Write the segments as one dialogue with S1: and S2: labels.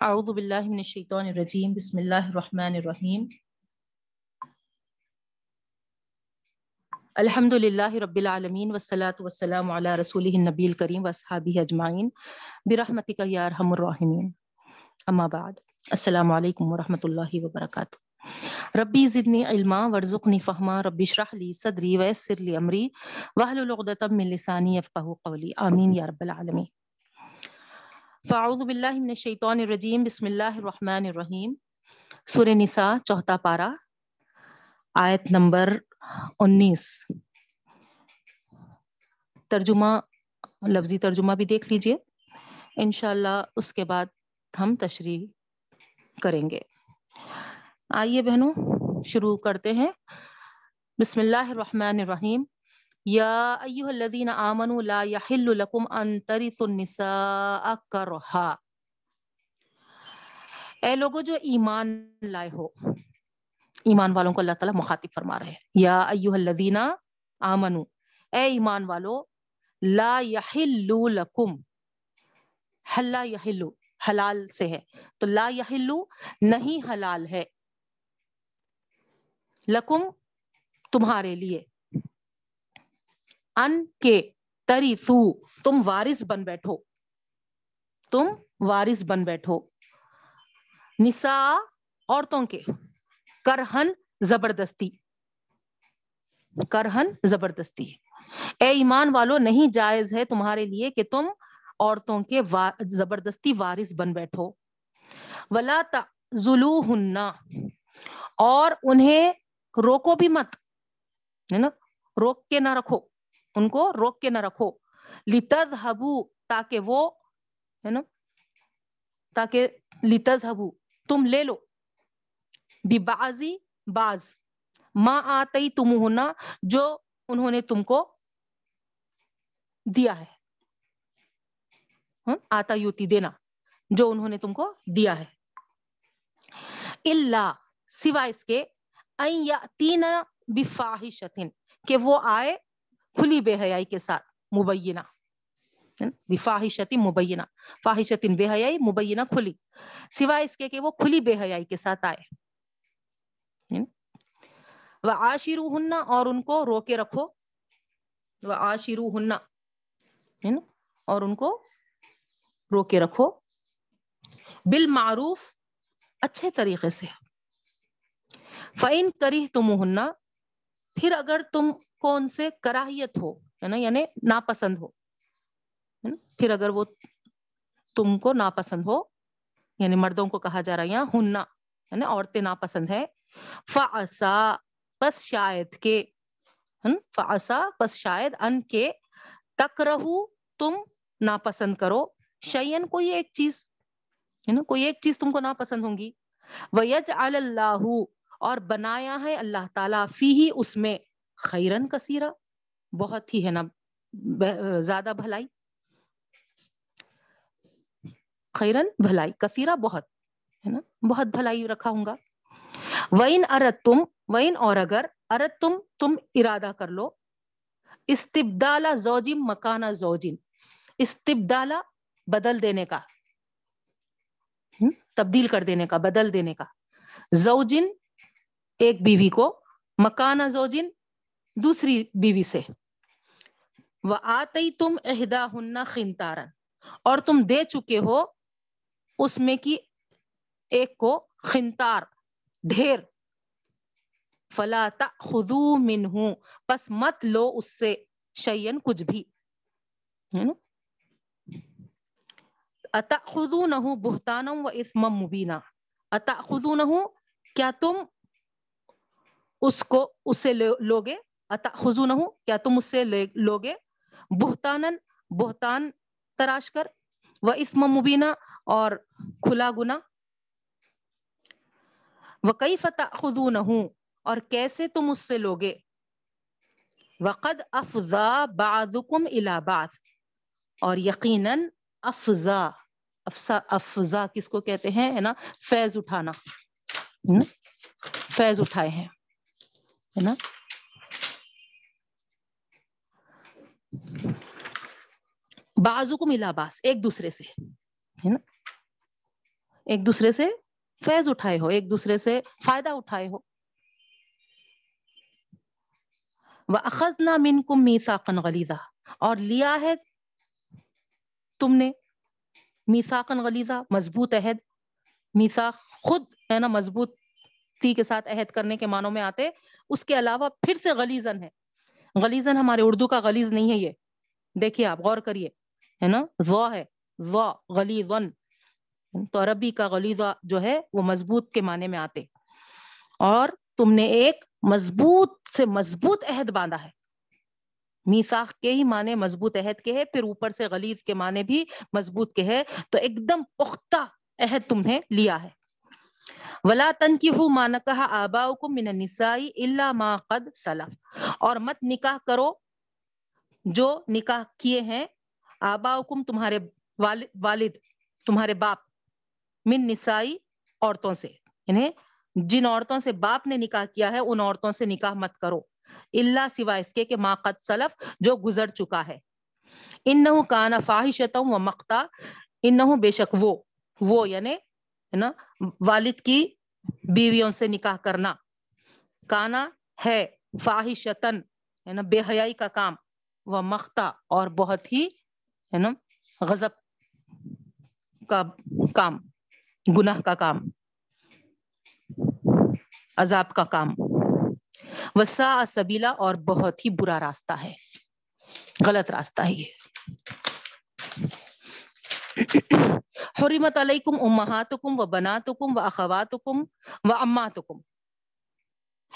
S1: اعوذ باللہ من الشیطان الرجیم، بسم اللہ الرحمن الرحیم. الحمد للہ رب العالمین، والصلاة والسلام علی رسولہ النبی الکریم واصحابہ اجمعین، برحمتک یا ارحم الراحمین. اما بعد، السلام علیکم ورحمۃ اللہ وبرکاتہ. ربی زدنی علما، ورزقنی فہما رب اشرح لی صدری ویسر لی امری، واحلل عقدۃ من لسانی یفقهوا قولی. آمین یا رب العالمین. فاعوذ باللہ من الشیطان الرجیم، بسم اللہ الرحمن الرحیم۔ سورہ نساء، چوتھا پارا آیت نمبر انیس۔ ترجمہ، لفظی ترجمہ بھی دیکھ لیجیے۔ انشاءاللہ اس کے بعد ہم تشریح کریں گے۔ آئیے بہنوں، شروع کرتے ہیں۔ بسم اللہ الرحمن الرحیم۔ یا ایوہ الذین آمنوا لا یحل لکم ان ترثوا النساء کرہا اے لوگو جو ایمان لائے ہو، ایمان والوں کو اللہ تعالیٰ مخاطب فرما رہے ہیں۔ یا ایوہ الذین آمنوا، اے ایمان والو، لا یحل لکم حلا یحلو حلال سے ہے۔ تو لا یحلو نہیں حلال ہے۔ لکم تمہارے لیے۔ ان کے تریثو تم وارث بن بیٹھو۔ تم وارث بن بیٹھو۔ نساء عورتوں کے۔ کرہن زبردستی۔ کرہن زبردستی۔ اے ایمان والو، نہیں جائز ہے تمہارے لیے کہ تم عورتوں کے زبردستی وارث بن بیٹھو۔ ولا ذلو اور انہیں روکو بھی مت۔ ہے نا؟ روک کے نہ رکھو۔ ان کو روک کے نہ رکھو۔ لتز ہبو تاکہ وہ، ہے نا؟ تاکہ لتز ہبو تم لے لو۔ بازی باز ماں آتی تم ہونا جو انہوں نے تم کو دیا ہے۔ ہاں؟ آتا یوتی دینا، جو انہوں نے تم کو دیا ہے۔ اللہ سوائے اس کے تین بفاحشتن کہ وہ آئے کھلی بے حیائی کے ساتھ مبینہ بفاحشتی مبینہ، فاحشتن بے حیائی، مبینہ کھلی۔ سوائے اس کے کہ وہ کھلی بے حیائی کے ساتھ آئے وہ آشیرو ہننا اور ان کو روکے رکھو۔ وہ آشیرو ہننا اور ان کو روکے رکھو۔ بالمعروف، اچھے طریقے سے۔ فعین کری تم ہننا پھر اگر تم کو ان سے کراہیت ہو ہے نا یعنی ناپسند ہو پھر اگر وہ تم کو ناپسند ہو یعنی مردوں کو کہا جا رہا ہے یہاں ہننا یعنی عورتیں ناپسند ہے فاسا بس شاید کے فاسا بس شاید ان کے تک رہو تم ناپسند کرو شعین کوئی ایک چیز ہے نا کوئی ایک چیز تم کو ناپسند ہوں گی ویج اللہ اور بنایا ہے اللہ تعالیٰ فی ہی اس میں خیرن کثیرہ بہت ہی ہے نا زیادہ بھلائی۔ خیرن، بھلائی کثیرہ بہت ہے نا، بہت بھلائی رکھا ہوں گا۔ وین ارت تم وین اور اگر ارت تم تم ارادہ کر لو۔ استبدالا زوجم مکانا زوجن استبدالا بدل دینے کا۔ تبدیل کر دینے کا، بدل دینے کا۔ زوجن، ایک بیوی کو مکانا زوجن دوسری بیوی سے۔ وہ آتی تم اہدا ہننا خنتارن اور تم دے چکے ہو اس میں کی ایک کو خنتار، ڈھیر۔ فلا خزو من ہوں پس مت لو اس سے شیئن کچھ بھی۔ اتا خزو نہ بہتانم و اسم مبینہ اتا خزو نہ کیا تم اس کو اس سے لوگے؟ خزو نہ کیا تم اس سے لوگے؟ بہتانن بہتان تراش کر وہ اسم مبینہ اور کھلا گنا وہ کئی فتح خزو نہ اور کیسے تم اس سے لوگے؟ وقد افزا بعضکم الى بعض۔ اور یقیناً افزا افزا افزا کس کو کہتے ہیں؟ ہے نا؟ فیض اٹھانا۔ فیض اٹھائے ہیں۔ ہے نا؟ بازو کو ملا باس، ایک دوسرے سے، ہے نا؟ ایک دوسرے سے فیض اٹھائے ہو، ایک دوسرے سے فائدہ اٹھائے ہو۔ وہ اخذ نہ من کم میساقن غلیزہ اور لیا ہے تم نے میساقن غلیزہ مضبوط عہد۔ میسا خود، ہے نا مضبوط تی کے ساتھ عہد کرنے کے معنوں میں آتے۔ اس کے علاوہ پھر سے غلیزن ہے۔ غلیزن ہمارے اردو کا غلیز نہیں ہے یہ۔ دیکھیے آپ، غور کریے، ہے نا؟ وا ہے، وا غلیزن تو عربی کا غلیزہ جو ہے وہ مضبوط کے معنی میں آتے۔ اور تم نے ایک مضبوط سے مضبوط عہد باندھا ہے۔ میساخ کے ہی معنی مضبوط عہد کے ہے، پھر اوپر سے غلیظ کے معنی بھی مضبوط کے ہے۔ تو ایک دم پختہ عہد تم نے لیا ہے۔ ولا تن کی ہوں مان کہا آبا کو من نسائی اللہ ما قد سلف۔ اور مت نکاح کرو جو نکاح کیے ہیں آبا حکم تمہارے والد والد، تمہارے باپ من نسائی عورتوں سے۔ انہیں جن عورتوں سے باپ نے نکاح کیا ہے، ان عورتوں سے نکاح مت کرو۔ اللہ سوا اس کے کہ قد سلف جو گزر چکا ہے۔ ان نہ کانا فاحشتا و مقتا ان نہ بے شک وہ وہ یعنی ہے نا؟ والد کی بیویوں سے نکاح کرنا۔ کانا ہے فاحشتن ہے نا؟ بے حیائی کا کام۔ وہ مختا اور بہت ہی، ہے نا؟ غضب کا کام، گناہ کا کام، عذاب کا کام۔ وسا سبیلا اور بہت ہی برا راستہ ہے۔ غلط راستہ ہے یہ۔ حرمت علیکم امہاتکم و بناتکم و اخواتکم و اماتکم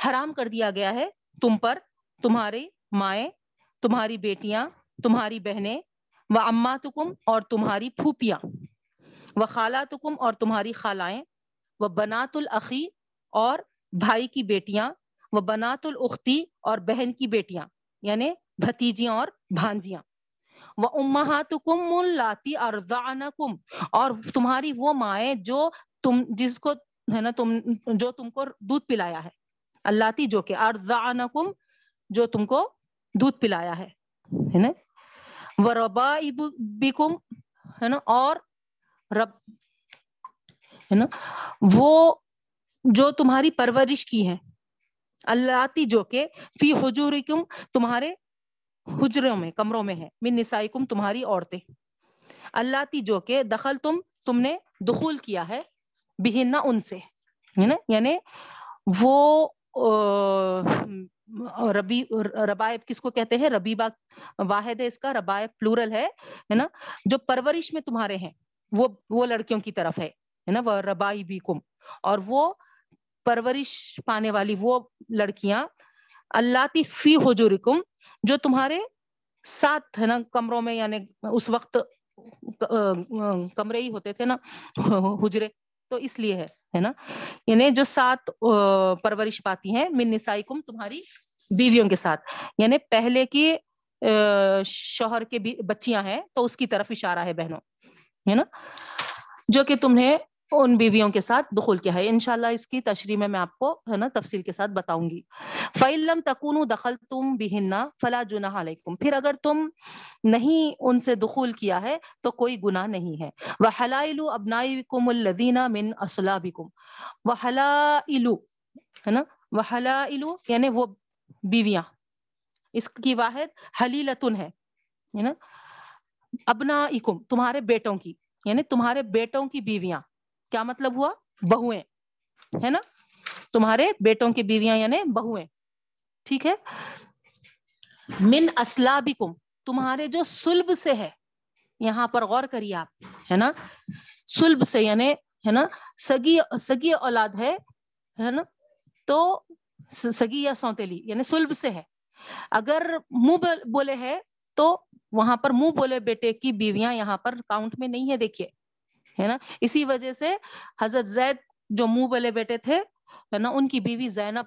S1: حرام کر دیا گیا ہے تم پر تمہاری مائیں، تمہاری بیٹیاں، تمہاری بہنیں و اماتکم اور تمہاری پھوپیاں۔ و خالاتکم اور تمہاری خالائیں۔ و بنات العقی اور بھائی کی بیٹیاں۔ وہ بنات الختی اور بہن کی بیٹیاں یعنی بھتیجیاں اور بھانجیاں۔ وہ امہات کم لاتی ارزانکم اور تمہاری وہ مائیں جو تم جس کو ہے نا تم جو تم کو دودھ پلایا ہے۔ اللہ تی جو کہ ارزانکم جو تم کو دودھ پلایا ہے ہے نا؟ وہ بکم ہے نا؟ اور رب، ہے نا؟ وہ جو تمہاری پرورش کی ہے اللہ جو کہ فی حجورکم تمہارے حجروں میں، کمروں میں ہے۔ من نسائکم، تمہاری عورتیں۔ اللہ تی جو کہ دخل تم تم نے دخول کیا ہے بہن ان سے۔ یعنی وہ ربی، ربائب کس کو کہتے ہیں؟ ربیبہ واحد ہے اس کا، ربائب پلورل ہے نا؟ جو پرورش میں تمہارے ہیں، وہ وہ لڑکیوں کی طرف ہے نا؟ وہ ربائی بھی کم اور وہ پرورش پانے والی وہ لڑکیاں اللہ فی حجورکم، جو تمہارے ساتھ ہے نا، کمروں میں یعنی اس وقت کمرے ہی ہوتے تھے نا، حجرے، تو اس لیے ہے ہے نا؟ یعنی جو سات پرورش پاتی ہیں، من نسائکم تمہاری بیویوں کے ساتھ۔ یعنی پہلے کی شوہر کے بچیاں ہیں، تو اس کی طرف اشارہ ہے بہنوں، ہے نا؟ جو کہ تمہیں ان بیویوں کے ساتھ دخول کیا ہے۔ انشاءاللہ اس کی تشریح میں میں آپ کو ہے نا تفصیل کے ساتھ بتاؤں گی۔ فعلم تکون دخل تم بہننا فلا جناح علیکم پھر اگر تم نہیں ان سے دخول کیا ہے تو کوئی گناہ نہیں ہے۔ وہ حلائل ابنائکم الذین من اسلابکم وہ حلائل ہے نا؟ وہ حلائل یعنی وہ بیویاں۔ اس کی واحد حلیلتن ہے۔ نا؟ ابنائکم تمہارے بیٹوں کی یعنی تمہارے بیٹوں کی بیویاں۔ کیا مطلب ہوا؟ بہویں ہے نا؟ تمہارے بیٹوں کی بیویاں یعنی بہویں ٹھیک ہے؟ من اسلابکم، تمہارے جو سلب سے ہے، یہاں پر غور کریے آپ، ہے نا؟ سلب سے یعنی ہے نا؟ سگی سگی اولاد ہے ہے نا؟ تو سگی یا سوتےلی یعنی سلب سے ہے۔ اگر منہ بولے ہے، تو وہاں پر منہ بولے بیٹے کی بیویاں یہاں پر کاؤنٹ میں نہیں ہے، دیکھیے۔ ہے نا؟ اسی وجہ سے حضرت زید جو منہ بلے بیٹے تھے، ہے نا، ان کی بیوی زینب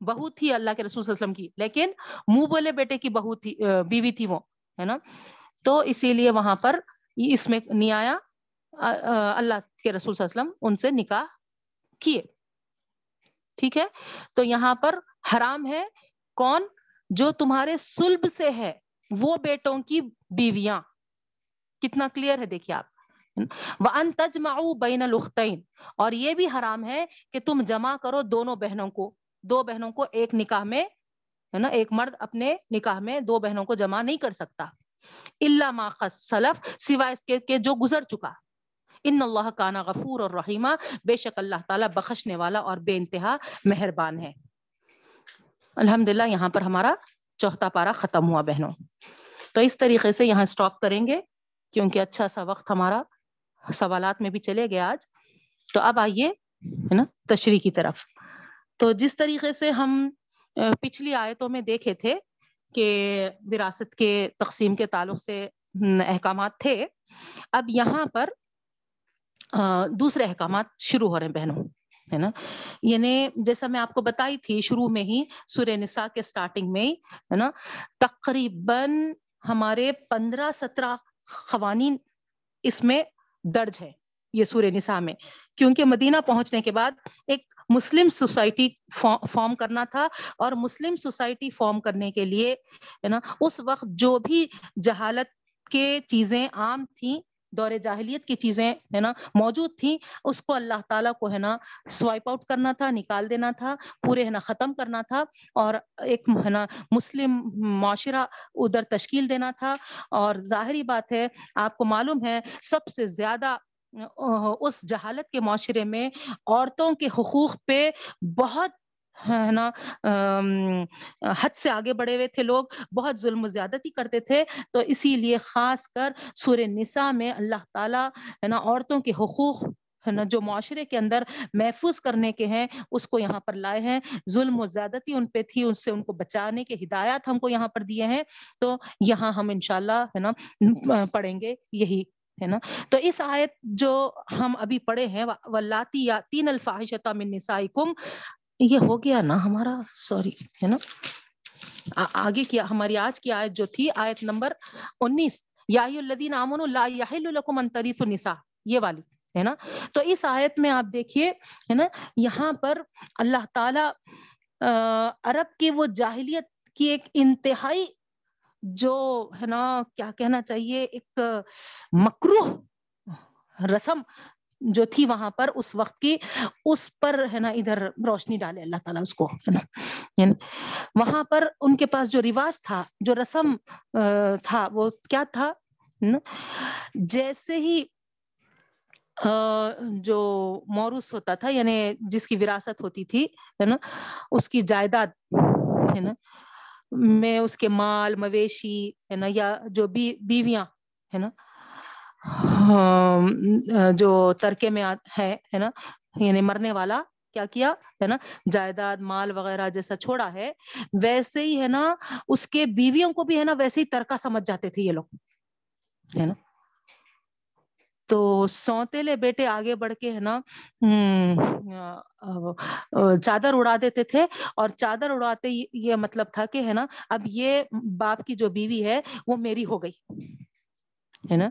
S1: بہو تھی اللہ کے رسول صلی اللہ علیہ وسلم کی، لیکن منہ بولے بیٹے کی بہو تھی بیوی تھی وہ، ہے نا؟ تو اسی لیے وہاں پر اس میں نہیں آیا اللہ کے رسول صلی اللہ علیہ وسلم ان سے نکاح کیے۔ ٹھیک ہے؟ تو یہاں پر حرام ہے کون؟ جو تمہارے سلب سے ہے، وہ بیٹوں کی بیویاں۔ کتنا کلیئر ہے دیکھیے آپ۔ وہ ان تجمعوا بین اور یہ بھی حرام ہے کہ تم جمع کرو دونوں بہنوں کو، دو بہنوں کو ایک نکاح میں، ہے نا، ایک مرد اپنے نکاح میں دو بہنوں کو جمع نہیں کر سکتا۔ اللہ ما سلف سوائے اس کے جو گزر چکا۔ ان اللہ کانا غفور اور رحیمہ بے شک اللہ تعالیٰ بخشنے والا اور بے انتہا مہربان ہے۔ الحمد للہ یہاں پر ہمارا چوتھا پارا ختم ہوا بہنوں۔ تو اس طریقے سے یہاں اسٹاپ کریں گے، کیونکہ اچھا سا وقت ہمارا سوالات میں بھی چلے گیا آج۔ تو اب آئیے، ہے نا، تشریح کی طرف۔ تو جس طریقے سے ہم پچھلی آیتوں میں دیکھے تھے کہ وراثت کے تقسیم کے تعلق سے احکامات تھے، اب یہاں پر دوسرے احکامات شروع ہو رہے ہیں بہنوں، ہے نا۔ یعنی جیسا میں آپ کو بتائی تھی، شروع میں ہی سورہ نساء کے سٹارٹنگ میں ہے نا، تقریباً ہمارے پندرہ سترہ قوانین اس میں درج ہے، یہ سورہ نساء میں۔ کیونکہ مدینہ پہنچنے کے بعد ایک مسلم سوسائٹی فارم کرنا تھا اور مسلم سوسائٹی فارم کرنے کے لیے، ہے نا، اس وقت جو بھی جہالت کے چیزیں عام تھیں دور جاہلیت کی چیزیں ہے نا موجود تھیں، اس کو اللہ تعالیٰ کو ہے نا سوائپ آؤٹ کرنا تھا، نکال دینا تھا، پورے ہے نا ختم کرنا تھا اور ایک ہے نا مسلم معاشرہ ادھر تشکیل دینا تھا۔ اور ظاہری بات ہے، آپ کو معلوم ہے، سب سے زیادہ اس جہالت کے معاشرے میں عورتوں کے حقوق پہ بہت ہے نا؟ حد سے آگے بڑھے ہوئے تھے لوگ، بہت ظلم و زیادتی کرتے تھے۔ تو اسی لیے خاص کر سورہ نساء میں اللہ تعالیٰ ہے نا، عورتوں کے حقوق ہے نا، جو معاشرے کے اندر محفوظ کرنے کے ہیں، اس کو یہاں پر لائے ہیں۔ ظلم و زیادتی ان پہ تھی، اس سے ان کو بچانے کے ہدایات ہم کو یہاں پر دیے ہیں۔ تو یہاں ہم انشاءاللہ ہے نا، پڑھیں گے یہی ہے نا۔ تو اس آیت جو ہم ابھی پڑھے ہیں ولاتی یا تین الفاحشتا من نسائکم یہ ہو گیا نا ہمارا سوری ہے نا؟ آگے کیا ہماری آج کی آیت جو تھی، آیت نمبر انیس، یا الذین آمنوا لا یحل لکم ان تریثوا النساء، یہ والی، ہے نا؟ تو اس آیت میں آپ دیکھیے، ہے نا، یہاں پر اللہ تعالی عرب کی وہ جاہلیت کی ایک انتہائی جو، ہے نا، کیا کہنا چاہیے، ایک مکروح رسم جو تھی وہاں پر اس وقت کی، اس پر ہے نا ادھر روشنی ڈالے اللہ تعالیٰ اس کو، ہے نا۔ یعنی وہاں پر ان کے پاس جو رواج تھا، جو رسم تھا، وہ کیا تھا؟ جیسے ہی جو موروث ہوتا تھا یعنی جس کی وراثت ہوتی تھی، ہے نا، اس کی جائیداد، ہے نا، میں اس کے مال، مویشی، ہے نا، یا جو بیویاں، ہے نا جو ترکے میں ہے نا؟ یعنی مرنے والا، کیا کیا؟ ہے نا؟ جائیداد، مال وغیرہ جیسا چھوڑا ہے، ویسے ہی، ہے نا، اس کے بیویوں کو بھی، ہے نا، ویسے ہی ترکا سمجھ جاتے تھے یہ لوگ، ہے نا؟ تو سوتےلے بیٹے آگے بڑھ کے، ہے نا چادر اڑا دیتے تھے، اور چادر اڑاتے یہ مطلب تھا کہ، ہے نا، اب یہ باپ کی جو بیوی ہے، وہ میری ہو گئی، ہے نا؟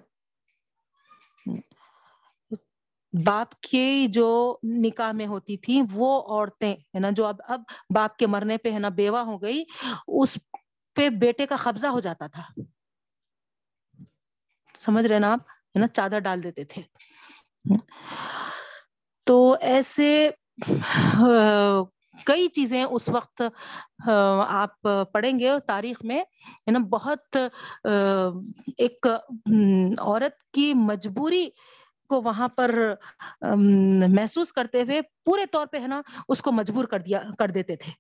S1: باپ کی جو نکاح میں ہوتی تھی، وہ عورتیں، ہے نا، جو اب اب باپ کے مرنے پہ، ہے نا، بیوہ ہو گئی، اس پہ بیٹے کا قبضہ ہو جاتا تھا۔ سمجھ رہے نا آپ؟ ہے نا، چادر ڈال دیتے تھے۔ تو ایسے، کئی چیزیں اس وقت، آپ پڑھیں گے تاریخ میں، ہے نا، بہت ایک عورت کی مجبوری کو وہاں پر محسوس کرتے ہوئے پورے طور پہ ہے نا، اس کو مجبور کر دیا، کر دیتے تھے۔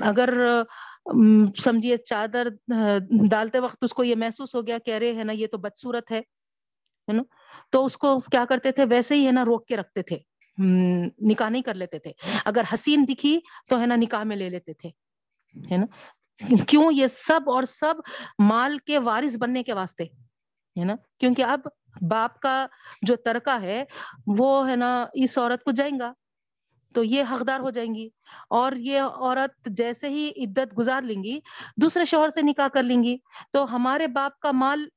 S1: اگر سمجھیے چادر ڈالتے وقت اس کو یہ محسوس ہو گیا، کہہ رہے ہے نا، یہ تو بدسورت ہے نا؟ تو اس کو کیا کرتے تھے؟ ویسے ہی ہے نا، روک کے رکھتے تھے۔ نکاح نہیں کر لیتے تھے۔ اگر حسین دکھی تو ہے نا، نکاح میں لے لیتے تھے، ہے نا؟ کیوں یہ سب اور سب مال کے وارث بننے کے واسطے؟ ہے نا؟ کیونکہ اب باپ کا جو ترکا ہے، وہ ہے نا اس عورت کو جائیں گا۔ تو یہ حقدار ہو جائیں گی۔ اور یہ عورت جیسے ہی عدت گزار لیں گی، دوسرے شوہر سے نکاح کر لیں گی۔ تو ہمارے باپ کا مال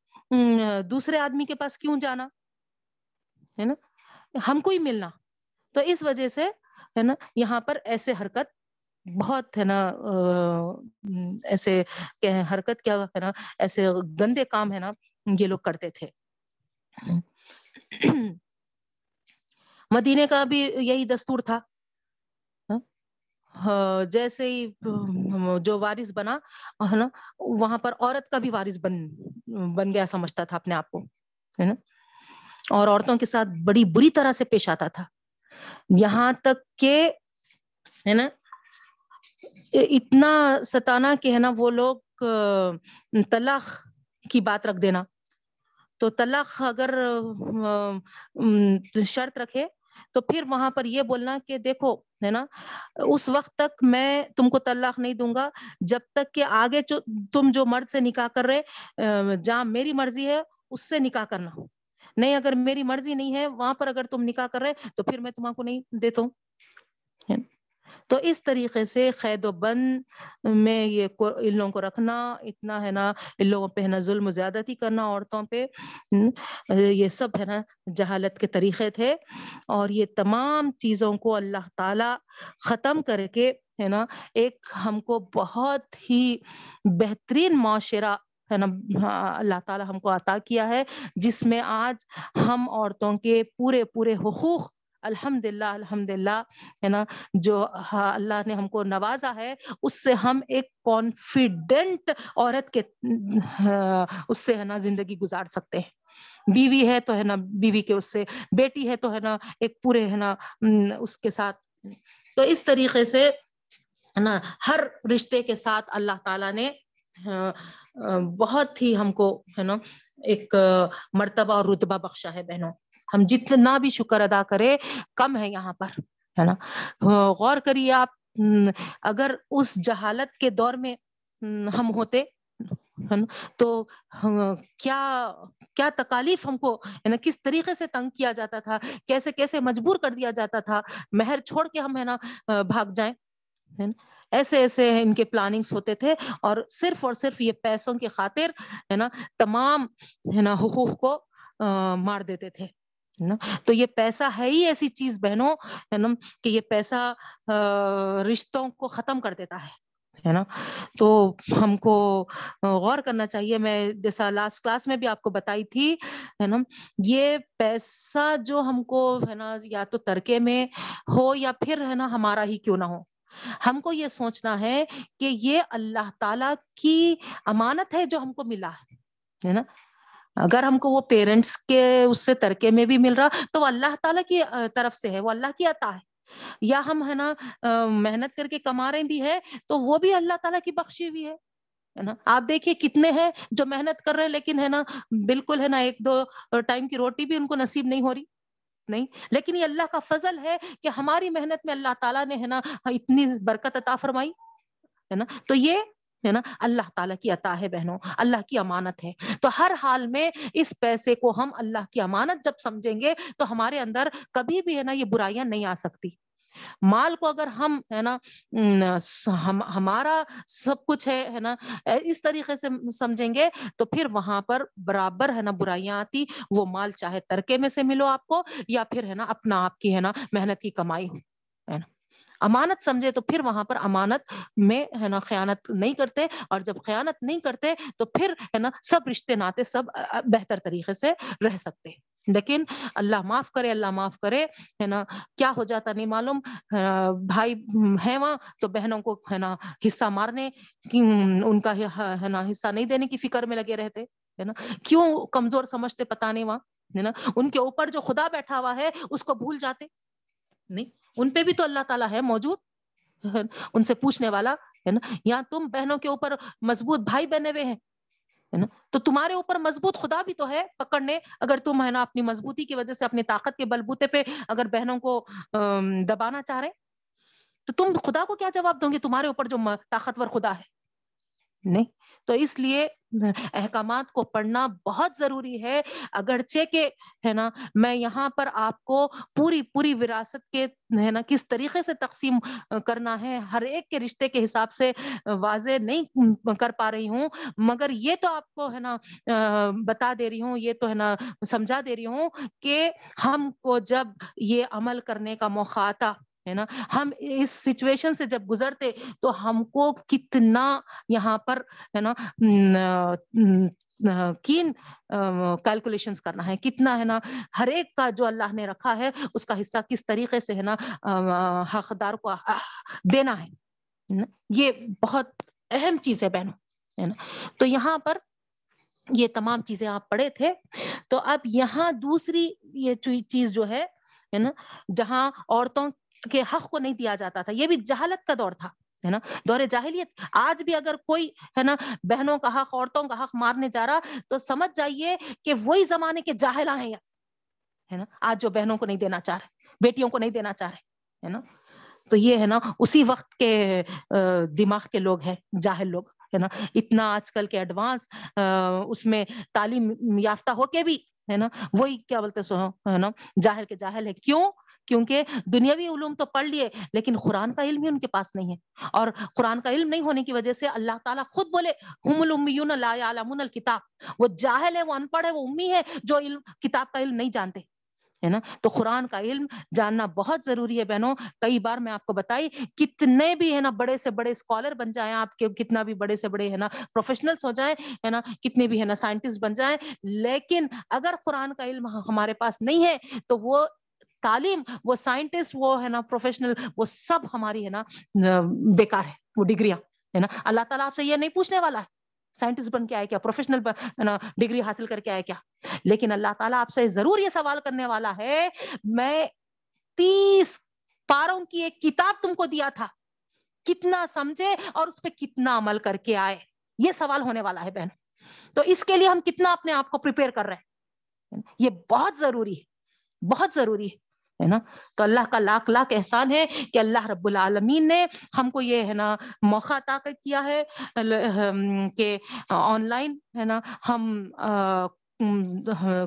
S1: دوسرے آدمی کے پاس کیوں جانا؟ ہے نا؟ ہم کو ہی ملنا۔ تو اس وجہ سے، ہے نا، یہاں پر ایسے حرکت بہت، ہے نا ایسے حرکت کیا ہے نا، ایسے گندے کام ہے نا۔ یہ لوگ کرتے تھے۔ مدینے کا بھی یہی دستور تھا۔ ہاں، جیسے ہی، جو وارث بنا، ہے نا، وہاں پر عورت کا بھی وارث بن بن گیا سمجھتا تھا اپنے آپ کو، ہے نا۔ اور عورتوں کے ساتھ بڑی بری طرح سے پیش آتا تھا۔ یہاں تک کہ، ہے نا، اتنا ستانا کہ، ہے نا، وہ لوگ طلاق کی بات رکھ دینا۔ تو طلاق اگر شرط رکھے، تو پھر وہاں پر یہ بولنا کہ دیکھو، ہے نا، اس وقت تک میں تم کو طلاق نہیں دوں گا، جب تک کہ آگے جو تم جو مرد سے نکاح کر رہے جہاں میری مرضی ہے، اس سے نکاح کرنا۔ نہیں، اگر میری مرضی نہیں ہے، وہاں پر اگر تم نکاح کر رہے، تو پھر میں تمہارے کو نہیں دیتا ہوں۔ تو اس طریقے سے قید و بند میں یہ ان لوگوں کو رکھنا، اتنا ہے نا ان لوگوں پہ ہے نا ظلم زیادتی کرنا عورتوں پہ یہ سب ہے نا جہالت کے طریقے تھے۔ اور یہ تمام چیزوں کو اللہ تعالی ختم کر کے ہے نا ایک ہم کو بہت ہی بہترین معاشرہ ہے نا، اللہ تعالی ہم کو عطا کیا ہے، جس میں آج ہم عورتوں کے پورے پورے حقوق الحمد للہ الحمد للہ ہے نا، جو اللہ نے ہم کو نوازا ہے، اس سے ہم ایک کانفیڈنٹ عورت کے اس سے، ہے نا، زندگی گزار سکتے ہیں۔ بیوی ہے تو، ہے نا، بیوی کے اس سے، بیٹی ہے تو، ہے نا، ایک پورے، ہے نا اس کے ساتھ۔ تو اس طریقے سے نا، ہر رشتے کے ساتھ اللہ تعالیٰ نے بہت ہی ہم کو، ہے نا، ایک مرتبہ اور رتبہ بخشا ہے بہنوں۔ ہم جتنا بھی شکر ادا کرے کم ہے یہاں پر، ہے نا؟ غور کریے آپ، اگر اس جہالت کے دور میں ہم ہوتے تو کیا کیا تکالیف ہم کو نا؟ کس طریقے سے تنگ کیا جاتا تھا؟ کیسے کیسے مجبور کر دیا جاتا تھا؟ مہر چھوڑ کے ہم، ہے نا، بھاگ جائیں ایسے ایسے ان کے پلاننگس ہوتے تھے اور صرف اور صرف یہ پیسوں کی خاطر، ہے نا، تمام، ہے نا، حقوق کو مار دیتے تھے۔ نا؟ تو یہ پیسہ ہے ہی ایسی چیز بہنوں، ہے نا؟ کہ یہ پیسہ رشتوں کو ختم کر دیتا ہے ہے نا؟ تو ہم کو غور کرنا چاہیے۔ میں جیسا لاسٹ کلاس میں بھی آپ کو بتائی تھی، ہے نا؟ یہ پیسہ جو ہم کو، ہے نا، یا تو ترکے میں ہو یا پھر، ہے نا، ہمارا ہی کیوں نہ ہو۔ ہم کو یہ سوچنا ہے کہ یہ اللہ تعالی کی امانت ہے جو ہم کو ملا ہے نا؟ اگر ہم کو وہ پیرنٹس کے اس سے ترکے میں بھی مل رہا تو وہ اللہ تعالیٰ کی طرف سے ہے، وہ اللہ کی عطا ہے۔ یا ہم ہے نا محنت کر کے کما رہے بھی ہے تو وہ بھی اللہ تعالیٰ کی بخشی ہوئی ہے نا؟ آپ دیکھیے کتنے ہیں جو محنت کر رہے ہیں لیکن ہے نا، بالکل ہے نا، ایک دو ٹائم کی روٹی بھی ان کو نصیب نہیں ہو رہی، نہیں؟ لیکن یہ اللہ کا فضل ہے کہ ہماری محنت میں اللہ تعالیٰ نے ہے نا، اتنی برکت عطا فرمائی، ہے نا؟ تو یہ ہے نا؟ اللہ تعالیٰ کی عطا ہے بہنوں، اللہ کی امانت ہے۔ تو ہر حال میں اس پیسے کو ہم اللہ کی امانت جب سمجھیں گے تو ہمارے اندر کبھی بھی ہے نا یہ برائیاں نہیں آ سکتی۔ مال کو اگر ہم ہے نا ہمارا سب کچھ ہے ہے نا اس طریقے سے سمجھیں گے تو پھر وہاں پر برابر ہے نا برائیاں آتی، وہ مال چاہے ترکے میں سے ملو آپ کو یا پھر ہے نا اپنا آپ کی ہے نا محنت کی کمائی ہو۔ امانت سمجھے تو پھر وہاں پر امانت میں ہے نا خیانت نہیں کرتے اور جب خیانت نہیں کرتے تو پھر ہے نا سب رشتے ناتے سب بہتر طریقے سے رہ سکتے لیکن اللہ معاف کرے، اللہ معاف کرے ہے نا کیا ہو جاتا نہیں معلوم بھائی ہے وہاں تو بہنوں کو ہے نا حصہ مارنے ان کا ہاں، ہے نا حصہ نہیں دینے کی فکر میں لگے رہتے ہے نا کیوں کمزور سمجھتے پتا نہیں وہاں ہے نا ان کے اوپر جو خدا بیٹھا ہوا ہے اس کو بھول جاتے نہیں، ان پہ بھی تو اللہ تعالیٰ ہے موجود، ان سے پوچھنے والا، ہے نا؟ یا تم بہنوں کے اوپر مضبوط بھائی بنے ہوئے ہیں نا؟ تو تمہارے اوپر مضبوط خدا بھی تو ہے پکڑنے، اگر تم، ہے نا، اپنی مضبوطی کی وجہ سے، اپنی طاقت کے بلبوتے پہ اگر بہنوں کو دبانا چاہ رہے تو تم خدا کو کیا جواب دو گے؟ تمہارے اوپر جو طاقتور خدا ہے۔ نہیں۔ تو اس لیے احکامات کو پڑھنا بہت ضروری ہے۔ اگرچہ کہ، ہے نا، میں یہاں پر آپ کو پوری پوری وراثت کے، ہے نا، کس طریقے سے تقسیم کرنا ہے، ہر ایک کے رشتے کے حساب سے واضح نہیں کر پا رہی ہوں۔ مگر یہ تو آپ کو، ہے نا بتا دے رہی ہوں، یہ تو، ہے نا، سمجھا دے رہی ہوں کہ ہم کو جب یہ عمل کرنے کا موقع آتا ہے نا؟ ہم اس سچویشن سے جب گزرتے تو ہم کو کتنا یہاں پر ہے نا کین کیلکولیشنز کرنا ہے۔ کتنا ہے نا، ہر ایک کا جو اللہ نے رکھا ہے، اس کا حصہ کس طریقے سے ہے نا حقدار کو دینا ہے۔ یہ بہت اہم چیز ہے بہنوں، ہے نا؟ تو یہاں پر یہ تمام چیزیں آپ پڑھے تھے۔ تو اب یہاں دوسری یہ چیز جو ہے نا، جہاں عورتوں کے حق کو نہیں دیا جاتا تھا، یہ بھی جہالت کا دور تھا، ہے نا؟ دور جاہلیت۔ آج بھی اگر کوئی، ہے نا، بہنوں کا حق، عورتوں کا حق مارنے جا رہا، تو سمجھ جائیے کہ وہی زمانے کے جاہلا ہیں، ہے نا؟ آج جو بہنوں کو نہیں دینا چاہ رہے، بیٹیوں کو نہیں دینا چاہ رہے، ہے نا؟ تو یہ، ہے نا، اسی وقت کے دماغ کے لوگ ہیں، جاہل لوگ، ہے نا؟ اتنا آج کل کے ایڈوانس اس میں تعلیم یافتہ ہو کے بھی، ہے نا، وہی کیا بولتے سو، ہے نا، جاہل کے جاہل ہے کیوں؟ کیونکہ دنیاوی علوم تو پڑھ لیے، لیکن قرآن کا علم ہی ان کے پاس نہیں ہے۔ اور قرآن کا علم نہیں ہونے کی وجہ سے اللہ تعالیٰ خود بولے، ہم الامیون لا یعلمون الکتاب وہ جاہل ہے، وہ ان پڑھ ہے، وہ امی ہے جو علم، کتاب کا علم نہیں جانتے، ہے نا؟ تو قرآن کا علم جاننا بہت ضروری ہے بہنوں۔ کئی بار میں آپ کو بتائی، کتنے بھی، ہے نا، بڑے سے بڑے اسکالر بن جائیں آپ کے، کتنا بھی بڑے سے بڑے، ہے نا پروفیشنلس ہو جائیں، ہے نا، کتنے بھی، ہے نا سائنٹسٹ بن جائیں، لیکن اگر قرآن کا علم ہمارے پاس نہیں ہے تو وہ تعلیم، وہ سائنٹسٹ وہ ہے نا پروفیشنل وہ سب ہماری ہے نا بیکار ہے، وہ ڈگریاں ہے نا۔ اللہ تعالیٰ آپ سے یہ نہیں پوچھنے والا ہے سائنٹسٹ بن کے آئے کیا پروفیشنل ڈگری حاصل کر کے آئے کیا۔ لیکن اللہ تعالیٰ آپ سے ضرور یہ سوال کرنے والا ہے، میں تیس پاروں کی ایک کتاب تم کو دیا تھا، کتنا سمجھے اور اس پہ کتنا عمل کر کے آئے۔ یہ سوال ہونے والا ہے بہن۔ تو اس کے لیے ہم کتنا اپنے آپ کو پریپیئر کر رہے ہیں۔ یہ بہت ضروری ہے، بہت ضروری ہے۔ ہے نا؟ تو اللہ کا لاکھ لاکھ احسان ہے کہ اللہ رب العالمین نے ہم کو یہ ہے نا موقع عطا کیا ہے کہ آن لائن ہے نا ہم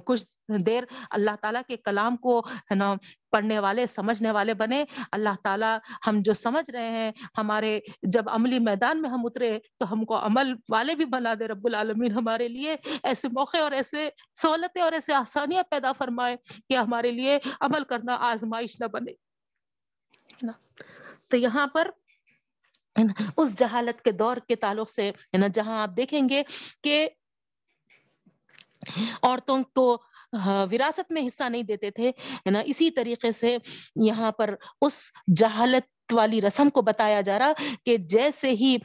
S1: کچھ دیر اللہ تعالیٰ کے کلام کو، ہے نا، پڑھنے والے، سمجھنے والے بنے۔ اللہ تعالیٰ ہم جو سمجھ رہے ہیں، ہمارے جب عملی میدان میں ہم اترے تو ہم کو عمل والے بھی بنا دے رب العالمین ہمارے لیے۔ ایسے موقع اور ایسے سہولتیں اور ایسے آسانیاں پیدا فرمائے کہ ہمارے لیے عمل کرنا آزمائش نہ بنے۔ تو یہاں پر اس جہالت کے دور کے تعلق سے جہاں آپ دیکھیں گے کہ عورتوں کو وراثت میں حصہ نہیں دیتے تھے نا؟ اسی طریقے سے یہاں پر اس جہالت والی رسم کو بتایا جا رہا کہ جیسے ہی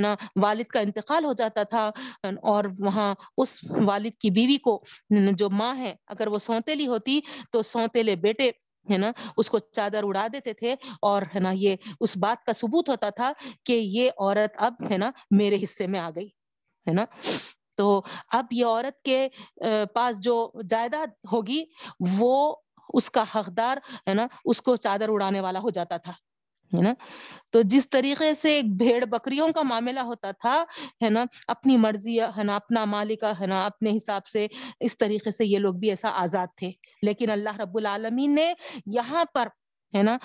S1: نا، والد کا انتقال ہو جاتا تھا، اور وہاں اس والد کی بیوی کو جو ماں ہے، اگر وہ سوتےلی ہوتی تو سوتےلے بیٹے، ہے نا، اس کو چادر اڑا دیتے تھے، اور، ہے نا، یہ اس بات کا ثبوت ہوتا تھا کہ یہ عورت اب، ہے نا، میرے حصے میں آ گئی، ہے نا؟ تو اب یہ عورت کے پاس جو جائیداد ہوگی، وہ اس کا حقدار، ہے نا، اس کو چادر اڑانے والا ہو جاتا تھا، ہے نا؟ تو جس طریقے سے ایک بھیڑ بکریوں کا معاملہ ہوتا تھا، ہے نا، اپنی مرضی، ہے نا، اپنا مالک، ہے نا، اپنے حساب سے اس طریقے سے یہ لوگ بھی ایسا آزاد تھے۔ لیکن اللہ رب العالمین نے یہاں پر، ہے نا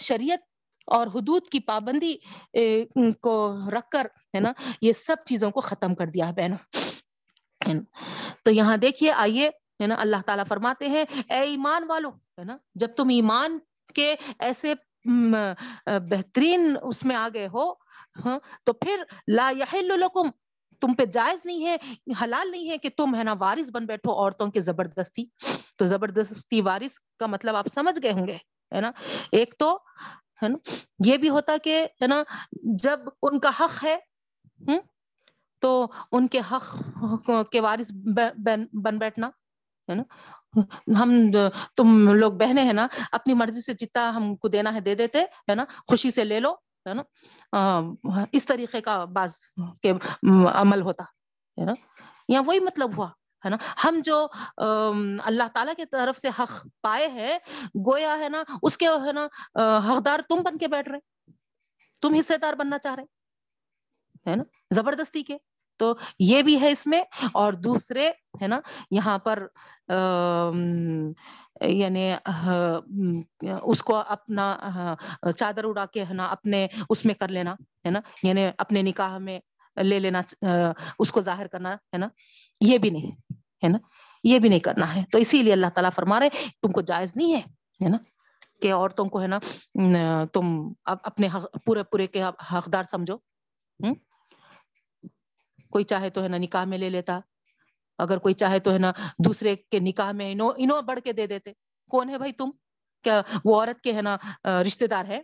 S1: شریعت اور حدود کی پابندی کو رکھ کر، ہے نا، یہ سب چیزوں کو ختم کر دیا ہے بہنوں۔ تو یہاں دیکھیے، آئیے، ہے نا، اللہ تعالیٰ فرماتے ہیں، اے ایمان والو، ہے نا، جب تم ایمان کے ایسے بہترین اس میں آگے ہو ہاں تو پھر لا لکم، تم پہ جائز نہیں ہے، حلال نہیں ہے کہ تم، ہے نا، وارث بن بیٹھو عورتوں کے زبردستی۔ تو زبردستی وارث کا مطلب آپ سمجھ گئے ہوں گے، ہے نا؟ ایک تو ہے نا؟ یہ بھی ہوتا کہ ہے نا، جب ان کا حق ہے تو ان کے حق کے وارث بن بیٹھنا، ہے نا؟ ہم تم لوگ بہنے ہیں نا، اپنی مرضی سے جتنا ہم کو دینا ہے دے دیتے، ہے نا؟ خوشی سے لے لو، ہے نا؟ اس طریقے کا بعض کے عمل ہوتا، ہے نا؟ یا وہی مطلب ہوا۔ ہے نا؟ ہم جو اللہ تعالیٰ کی طرف سے حق پائے ہیں، گویا ہے نا، اس کے ہے نا حقدار تم بن کے بیٹھ رہے تم حصے دار بننا چاہ رہے ہے نا؟ زبردستی کے۔ تو یہ بھی ہے اس میں۔ اور دوسرے ہے نا، یہاں پر یعنی اس کو اپنا چادر اڑا کے ہے نا، اپنے اس میں کر لینا، ہے نا؟ یعنی اپنے نکاح میں لے لینا اس کو ظاہر کرنا، ہے نا؟ یہ بھی نہیں۔ ہے نا؟ یہ بھی نہیں کرنا ہے۔ تو اسی لیے اللہ تعالیٰ فرما رہے تم کو جائز نہیں ہے نا؟ کہ عورتوں کو ہے نا تم اپنے پورے پورے کے حقدار سمجھو۔ کوئی چاہے تو ہے نا نکاح میں لے لیتا۔ اگر کوئی چاہے تو ہے نا دوسرے کے نکاح میں انو انو بڑھ کے دے دیتے۔ کون ہے بھائی تم؟ کیا وہ عورت کے ہے نا رشتے دار ہے؟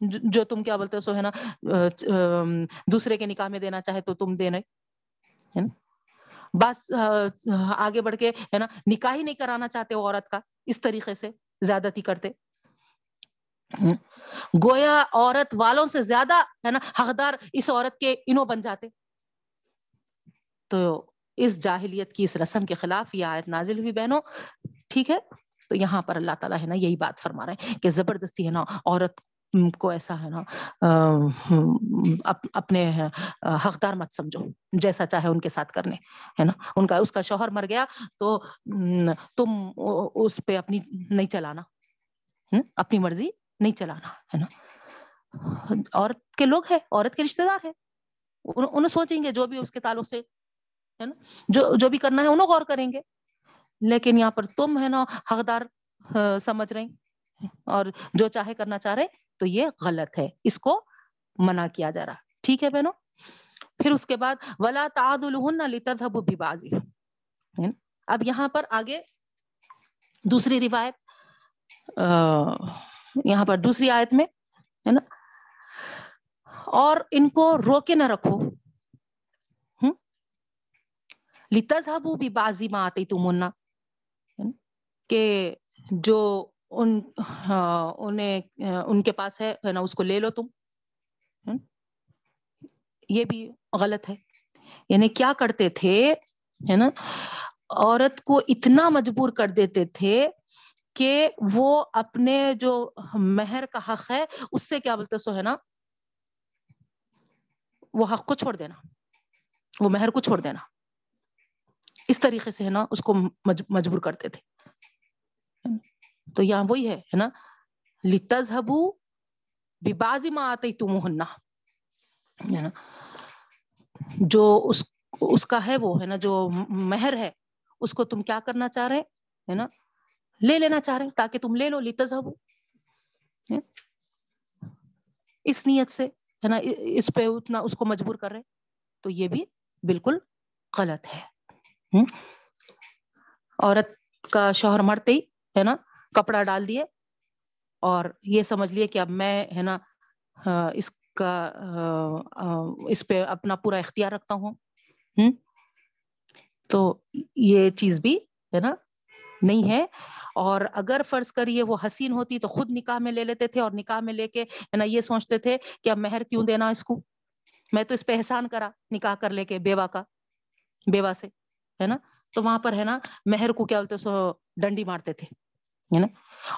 S1: جو تم کیا بولتے سو ہے نا دوسرے کے نکاح میں دینا چاہے تو تم دینا بس آگے بڑھ کے، ہے نا، نکاح ہی نہیں کرانا چاہتے عورت کا، اس طریقے سے زیادتی کرتے۔ گویا عورت والوں سے زیادہ، ہے نا، حقدار اس عورت کے انو بن جاتے۔ تو اس جاہلیت کی اس رسم کے خلاف یہ آیت نازل ہوئی بہنوں، ٹھیک ہے؟ تو یہاں پر اللہ تعالیٰ ہے نا یہی بات فرما رہے ہیں کہ زبردستی ہے نا، عورت کو ایسا ہے نا اپنے حقدار مت سمجھو، جیسا چاہے ان کے ساتھ کرنے، ہے نا؟ ان کا، اس کا شوہر مر گیا تو تم اس پہ اپنی نہیں چلانا اپنی مرضی نہیں چلانا، ہے نا؟ عورت کے لوگ ہے عورت کے رشتے دار ہے انہیں سوچیں گے جو بھی اس کے تعلق سے، ہے نا؟ جو جو بھی کرنا ہے، انہوں غور کریں گے، لیکن یہاں پر تم، ہے نا، حقدار سمجھ رہے اور جو چاہے کرنا چاہ رہے تو یہ غلط ہے۔ اس کو منع کیا جا رہا۔ ٹھیک ہے بہنوں؟ پھر اس کے بعد ولا تعد الحن بھی بازی اب یہاں پر آگے دوسری روایت یہاں پر دوسری آیت میں، ہے نا؟ اور ان کو روکے نہ رکھو۔ لتذهبوا ببعض ما اتيتمونا کہ جو ان ہاں، انہیں، ان کے پاس ہے نا، اس کو لے لو تم۔ یہ بھی غلط ہے۔ یعنی کیا کرتے تھے، ہے نا، عورت کو اتنا مجبور کر دیتے تھے کہ وہ اپنے جو مہر کا حق ہے، اس سے کیا بولتے سو ہے نا وہ حق کو چھوڑ دینا۔ وہ مہر کو چھوڑ دینا۔ اس طریقے سے، ہے نا، اس کو مجبور کرتے تھے۔ تو یہاں وہی ہے نا؟ لتذہبو ببازی ما آتی تم جو اس اس کا ہے وہ، ہے نا؟ جو مہر ہے، اس کو تم کیا کرنا چاہ رہے، ہے نا؟ لے لینا چاہ رہے، تاکہ تم لے لو لتذہبو اس نیت سے، ہے نا؟ اس پہ اتنا اس کو مجبور کر رہے، تو یہ بھی بالکل غلط ہے۔ عورت کا شوہر مرتے ہی، ہے نا؟ کپڑا ڈال دیے اور یہ سمجھ لیے کہ اب میں ہے نا اس کا اس پہ اپنا پورا اختیار رکھتا ہوں۔ تو یہ چیز بھی ہے نا، نہیں ہے۔ اور اگر فرض کریے وہ حسین ہوتی تو خود نکاح میں لے لیتے تھے اور نکاح میں لے کے ہے نا یہ سوچتے تھے کہ اب مہر کیوں دینا اس کو؟ میں تو اس پہ احسان کرا نکاح کر لے کے بیوہ کا، بیوہ سے، ہے نا؟ تو وہاں پر ہے نا مہر کو کیا بولتے سو ڈنڈی مارتے تھے۔ ہے نا؟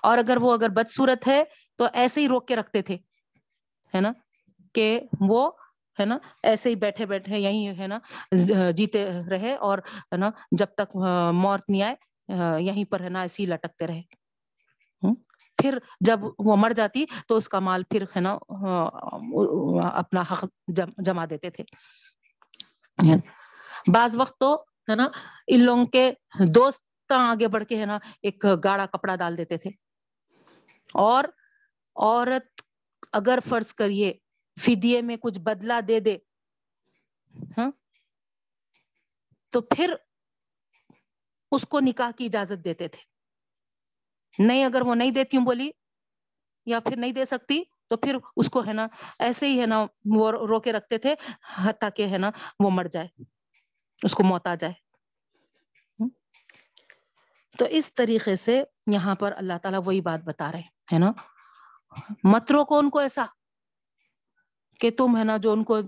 S1: اور اگر وہ اگر بدسورت ہے تو ایسے ہی روک کے رکھتے تھے، ہے نا؟ کہ وہ، ہے نا؟ ایسے ہی بیٹھے بیٹھے یہیں، ہے نا؟ جیتے رہے اور، ہے نا؟ جب تک موت نہیں آئے یہیں پر، ہے نا؟ ایسے ہی لٹکتے رہے۔ پھر جب وہ مر جاتی تو اس کا مال پھر، ہے نا؟ اپنا حق جما دیتے تھے۔ بعض وقت تو، ہے نا؟ ان لوگوں کے دوست آگے بڑھ کے ہے نا ایک گاڑا کپڑا ڈال دیتے تھے۔ اور عورت اگر فرض کریے فدیے میں کچھ بدلا دے دے ہاں تو پھر اس کو نکاح کی اجازت دیتے تھے۔ نہیں اگر وہ نہیں دیتی ہوں بولی یا پھر نہیں دے سکتی، تو پھر اس کو ہے نا ایسے ہی ہے نا وہ رو کے رکھتے تھے حتیٰ کہ ہے نا وہ مر جائے، اس کو موت آ جائے۔ تو اس طریقے سے یہاں پر اللہ تعالیٰ وہی بات بتا رہے ہے نا؟ مترو کو ان کو ایسا کہ تم، ہے نا، جو ان کو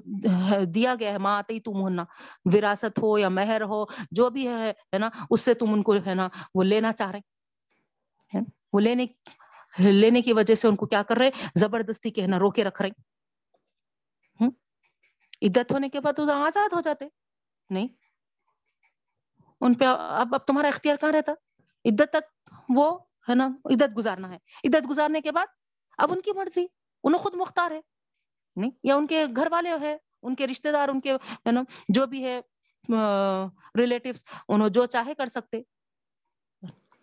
S1: دیا گیا ہے، ماں آتے ہی تم ہونا وراثت ہو یا مہر ہو، جو بھی ہے نا، اس سے تم ان کو، ہے نا، وہ لینا چاہ رہے وہ لینے لینے کی وجہ سے ان کو کیا کر رہے زبردستی کے، ہے نا، روکے رکھ رہے عدت ہونے کے بعد آزاد ہو جاتے، نہیں؟ ان پہ اب اب تمہارا اختیار کہاں رہتا؟ عدت تک وہ ہے نا، عدت گزارنا ہے۔ عدت گزارنے کے بعد اب ان کی مرضی انہیں خود مختار ہے۔ نہیں، یا ان کے گھر والے ہے ان کے رشتے دار، ان کے ہے نا، جو بھی ہے ریلیٹیوس انہوں جو چاہے کر سکتے۔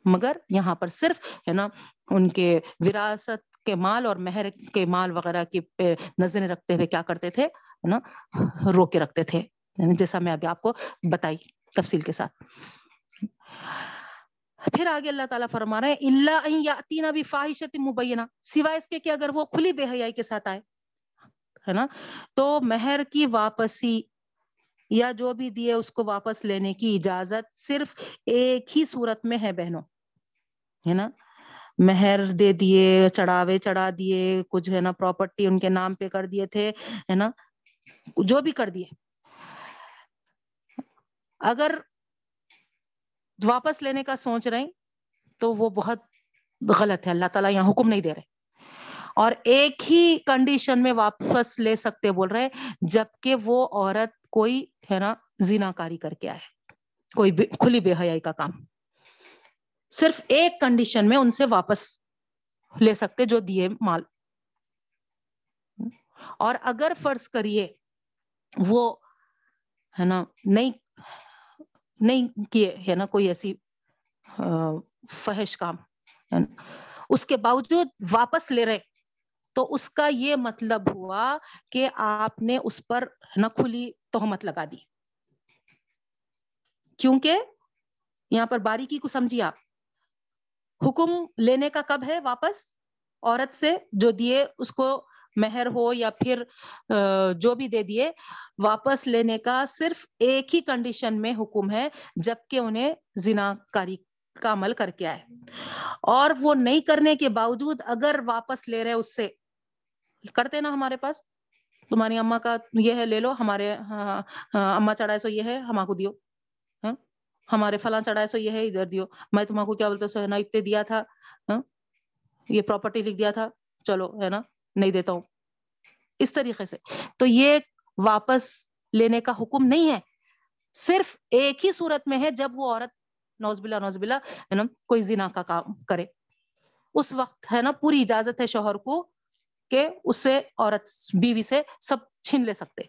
S1: مگر یہاں پر صرف ہے نا، ان کے وراثت کے مال اور مہر کے مال وغیرہ کی نظریں رکھتے ہوئے کیا کرتے تھے؟ نا رو کے رکھتے تھے۔ یعنی جیسا میں ابھی آپ کو بتائی تفصیل کے ساتھ۔ پھر آگے اللہ تعالیٰ فرما رہے ہیں اللہ بھی فاحشت مبینہ سوائے اس کے کہ اگر وہ کھلی بے حیائی کے ساتھ آئے، ہے نا؟ تو مہر کی واپسی یا جو بھی دیے اس کو واپس لینے کی اجازت صرف ایک ہی صورت میں ہے بہنوں، ہے نا؟ مہر دے دیے، چڑھاوے چڑھا دیے، کچھ ہے نا پراپرٹی ان کے نام پہ کر دیے تھے، ہے نا؟ جو بھی کر دیے۔ اگر واپس لینے کا سوچ رہے تو وہ بہت غلط ہے۔ اللہ تعالیٰ یہاں حکم نہیں دے رہے۔ اور ایک ہی کنڈیشن میں واپس لے سکتے بول رہے جبکہ وہ عورت کوئی ہے نا زینا کاری کر کے آئے۔ کوئی کھلی بے حیائی کا کام۔ صرف ایک کنڈیشن میں ان سے واپس لے سکتے جو دیے مال۔ اور اگر فرض کریے وہ ہے نا نہیں نہیں کیے ہے نا کوئی ایسی فحش کام اس کے باوجود واپس لے رہے۔ تو اس کا یہ مطلب ہوا کہ آپ نے اس پر نا کھلی تہمت لگا دی۔ کیونکہ یہاں پر باریکی کو سمجھیے آپ۔ حکم لینے کا کب ہے واپس؟ عورت سے جو دیے اس کو مہر ہو یا پھر جو بھی دے دیے، واپس لینے کا صرف ایک ہی کنڈیشن میں حکم ہے، جبکہ انہیں زنا کاری کا عمل کر کے آئے۔ اور وہ نہیں کرنے کے باوجود اگر واپس لے رہے اس سے، کرتے نا ہمارے پاس؟ تمہاری اما کا یہ ہے، لے لو، ہمارے ہاں، ہاں، ہاں، اما چڑھائے سو یہ ہے ہما کو دیو۔ ہمارے فلاں چڑھائے سو یہ ہے، ادھر دیو۔ میں تمہارے کو کیا بولتا سو ہے نا اتنے دیا تھا۔ یہ پراپرٹی لکھ دیا تھا۔ چلو، ہے نا؟ نہیں دیتا ہوں۔ اس طریقے سے۔ تو یہ واپس لینے کا حکم نہیں ہے۔ صرف ایک ہی صورت میں ہے جب وہ عورت نوز بلا نوز بلا، ہے نا، کوئی زنا کا کام کرے۔ اس وقت ہے نا، پوری اجازت ہے شوہر کو کہ اس سے عورت بیوی سے سب چھین لے سکتے۔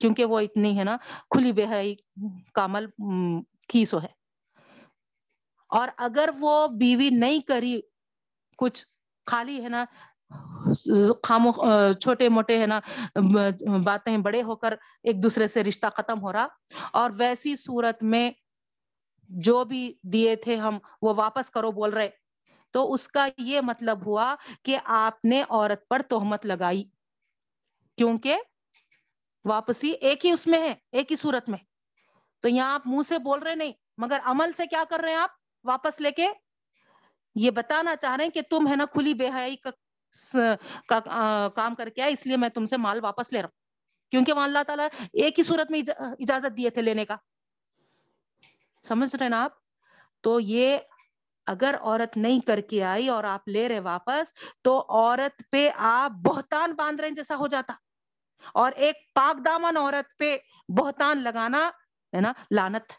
S1: کیونکہ وہ اتنی ہے نا، کھلی بے حی کامل کی سو ہے۔ اور اگر وہ بیوی نہیں کری، کچھ خالی ہے نا خامو چھوٹے موٹے ہے نا باتیں بڑے ہو کر ایک دوسرے سے رشتہ ختم ہو رہا۔ اور ویسی صورت میں جو بھی دیے تھے ہم، وہ واپس کرو بول رہے۔ تو اس کا یہ مطلب ہوا کہ آپ نے عورت پر تہمت لگائی۔ کیونکہ واپسی ایک ہی اس میں ہے، ایک ہی صورت میں۔ تو یہاں آپ منہ سے بول رہے نہیں، مگر عمل سے کیا کر رہے ہیں آپ؟ واپس لے کے۔ یہ بتانا چاہ رہے ہیں کہ تم ہے نا کھلی بے حیائی کا کام کر کے آئے، اس لیے میں تم سے مال واپس لے رہا ہوں۔ کیونکہ وہاں اللہ تعالیٰ ایک ہی صورت میں اجازت دیے تھے لینے کا۔ سمجھ رہے نا آپ؟ تو یہ اگر عورت نہیں کر کے آئی اور آپ لے رہے واپس، تو عورت پہ آپ بہتان باندھ رہے جیسا ہو جاتا۔ اور ایک پاک دامن عورت پہ بہتان لگانا، ہے نا لانت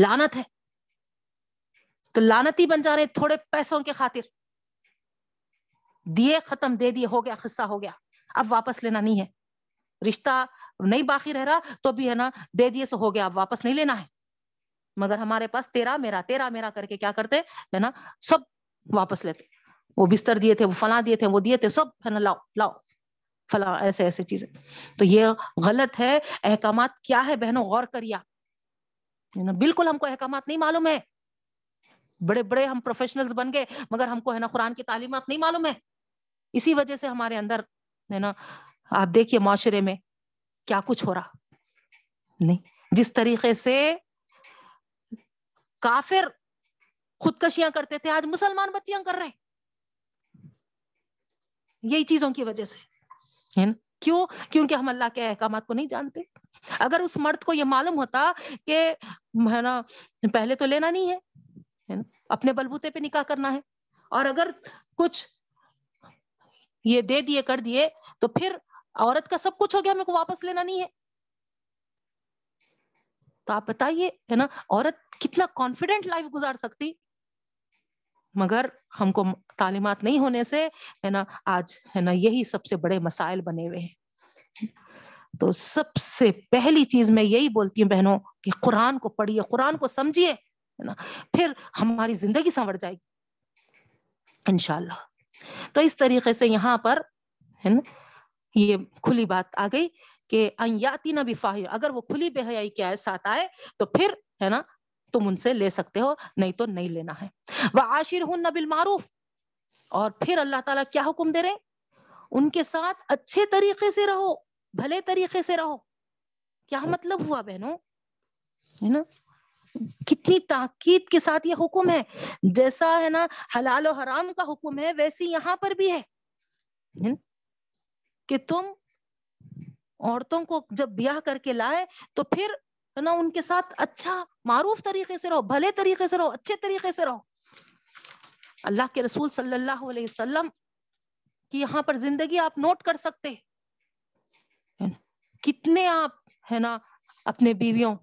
S1: لانت ہے۔ تو لانتی بن جا رہے تھوڑے پیسوں کے خاطر۔ دیے ختم دے دیے، ہو گیا، قصہ ہو گیا۔ اب واپس لینا نہیں ہے۔ رشتہ نہیں باقی رہ رہا، تو بھی ہے نا، دے دیے سے ہو گیا، اب واپس نہیں لینا ہے۔ مگر ہمارے پاس تیرا میرا تیرا میرا کر کے کیا کرتے؟ ہے نا، سب واپس لیتے۔ وہ بستر دیے تھے، وہ فلاں دیے تھے، وہ دیے تھے، سب ہے نا، لاؤ لاؤ۔ فلاں، ایسے ایسے چیزیں۔ تو یہ غلط ہے۔ احکامات کیا ہے بہنوں؟ غور کریا۔ بالکل ہم کو احکامات نہیں معلوم ہے۔ بڑے بڑے ہم پروفیشنل بن گئے، مگر ہم کو ہے نا قرآن کی تعلیمات نہیں معلوم ہے۔ اسی وجہ سے ہمارے اندر ہے نا، آپ دیکھیے معاشرے میں کیا کچھ ہو رہا۔ نہیں، جس طریقے سے کافر خودکشیاں کرتے تھے، آج مسلمان بچیاں کر رہے یہی چیزوں کی وجہ سے۔ کیوں؟ کیونکہ ہم اللہ کے احکامات کو نہیں جانتے۔ اگر اس مرد کو یہ معلوم ہوتا کہ ہے نا، پہلے تو لینا نہیں ہے اپنے بلبوتے پہ نکاح کرنا ہے۔ اور اگر کچھ یہ دے دیے، کر دیے، تو پھر عورت کا سب کچھ ہو گیا میرے کو واپس لینا نہیں ہے۔ تو آپ بتائیے، ہے نا، عورت کتنا کانفیڈینٹ لائف گزار سکتی؟ مگر ہم کو تعلیمات نہیں ہونے سے، ہے نا، آج، ہے نا، یہی سب سے بڑے مسائل بنے ہوئے ہیں۔ تو سب سے پہلی چیز میں یہی بولتی ہوں بہنوں کہ قرآن کو پڑھیے، قرآن کو سمجھیے نا، پھر ہماری زندگی سنور جائے گی۔ انشاءاللہ۔ تو اس طریقے سے یہاں پر ہے نا، یہ کھلی بات آ گئی کہ نہ بھی فاہر اگر وہ کھلی بے حیائی کے ساتھ آئے تو پھر ہے نا تم ان سے لے سکتے ہو، نہیں تو نہیں لینا ہے۔ وہ عاشر ہوں نہ بالمعروف، اور پھر اللہ تعالیٰ کیا حکم دے رہے ان کے ساتھ اچھے طریقے سے رہو، بھلے طریقے سے رہو۔ کیا مطلب ہوا بہنوں؟ ہے نا؟ کتنی تاکید کے ساتھ یہ حکم ہے۔ جیسا ہے نا، حلال و حرام کا حکم ہے، ویسے یہاں پر بھی ہے۔ کہ تم عورتوں کو جب بیاہ کر کے لائے، تو پھر ہے نا، ان کے ساتھ اچھا معروف طریقے سے رہو، بھلے طریقے سے رہو، اچھے طریقے سے رہو۔ اللہ کے رسول صلی اللہ علیہ وسلم کی یہاں پر زندگی آپ نوٹ کر سکتے کتنے آپ ہے نا، اپنے بیویوں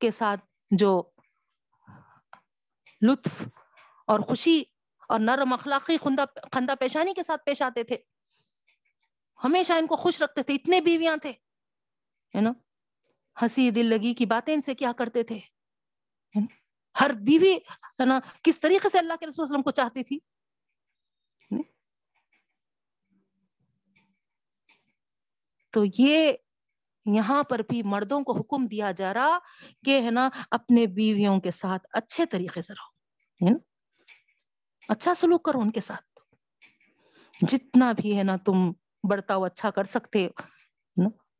S1: کے ساتھ جو لطف اور خوشی اور نرم اخلاقی خندہ پیشانی کے ساتھ پیش آتے تھے۔ ہمیشہ ان کو خوش رکھتے تھے، اتنے بیویاں تھے نا ہنسی دل لگی کی باتیں ان سے کیا کرتے تھے؟ ہر بیوی، ہے نا، کس طریقے سے اللہ کے رسول وسلم کو چاہتی تھی؟ تو یہ یہاں پر بھی مردوں کو حکم دیا جا رہا کہ ہے نا، اپنے بیویوں کے ساتھ اچھے طریقے سے رہو اچھا سلوک کرو ان کے ساتھ۔ جتنا بھی ہے نا تم برتاؤ اچھا کر سکتے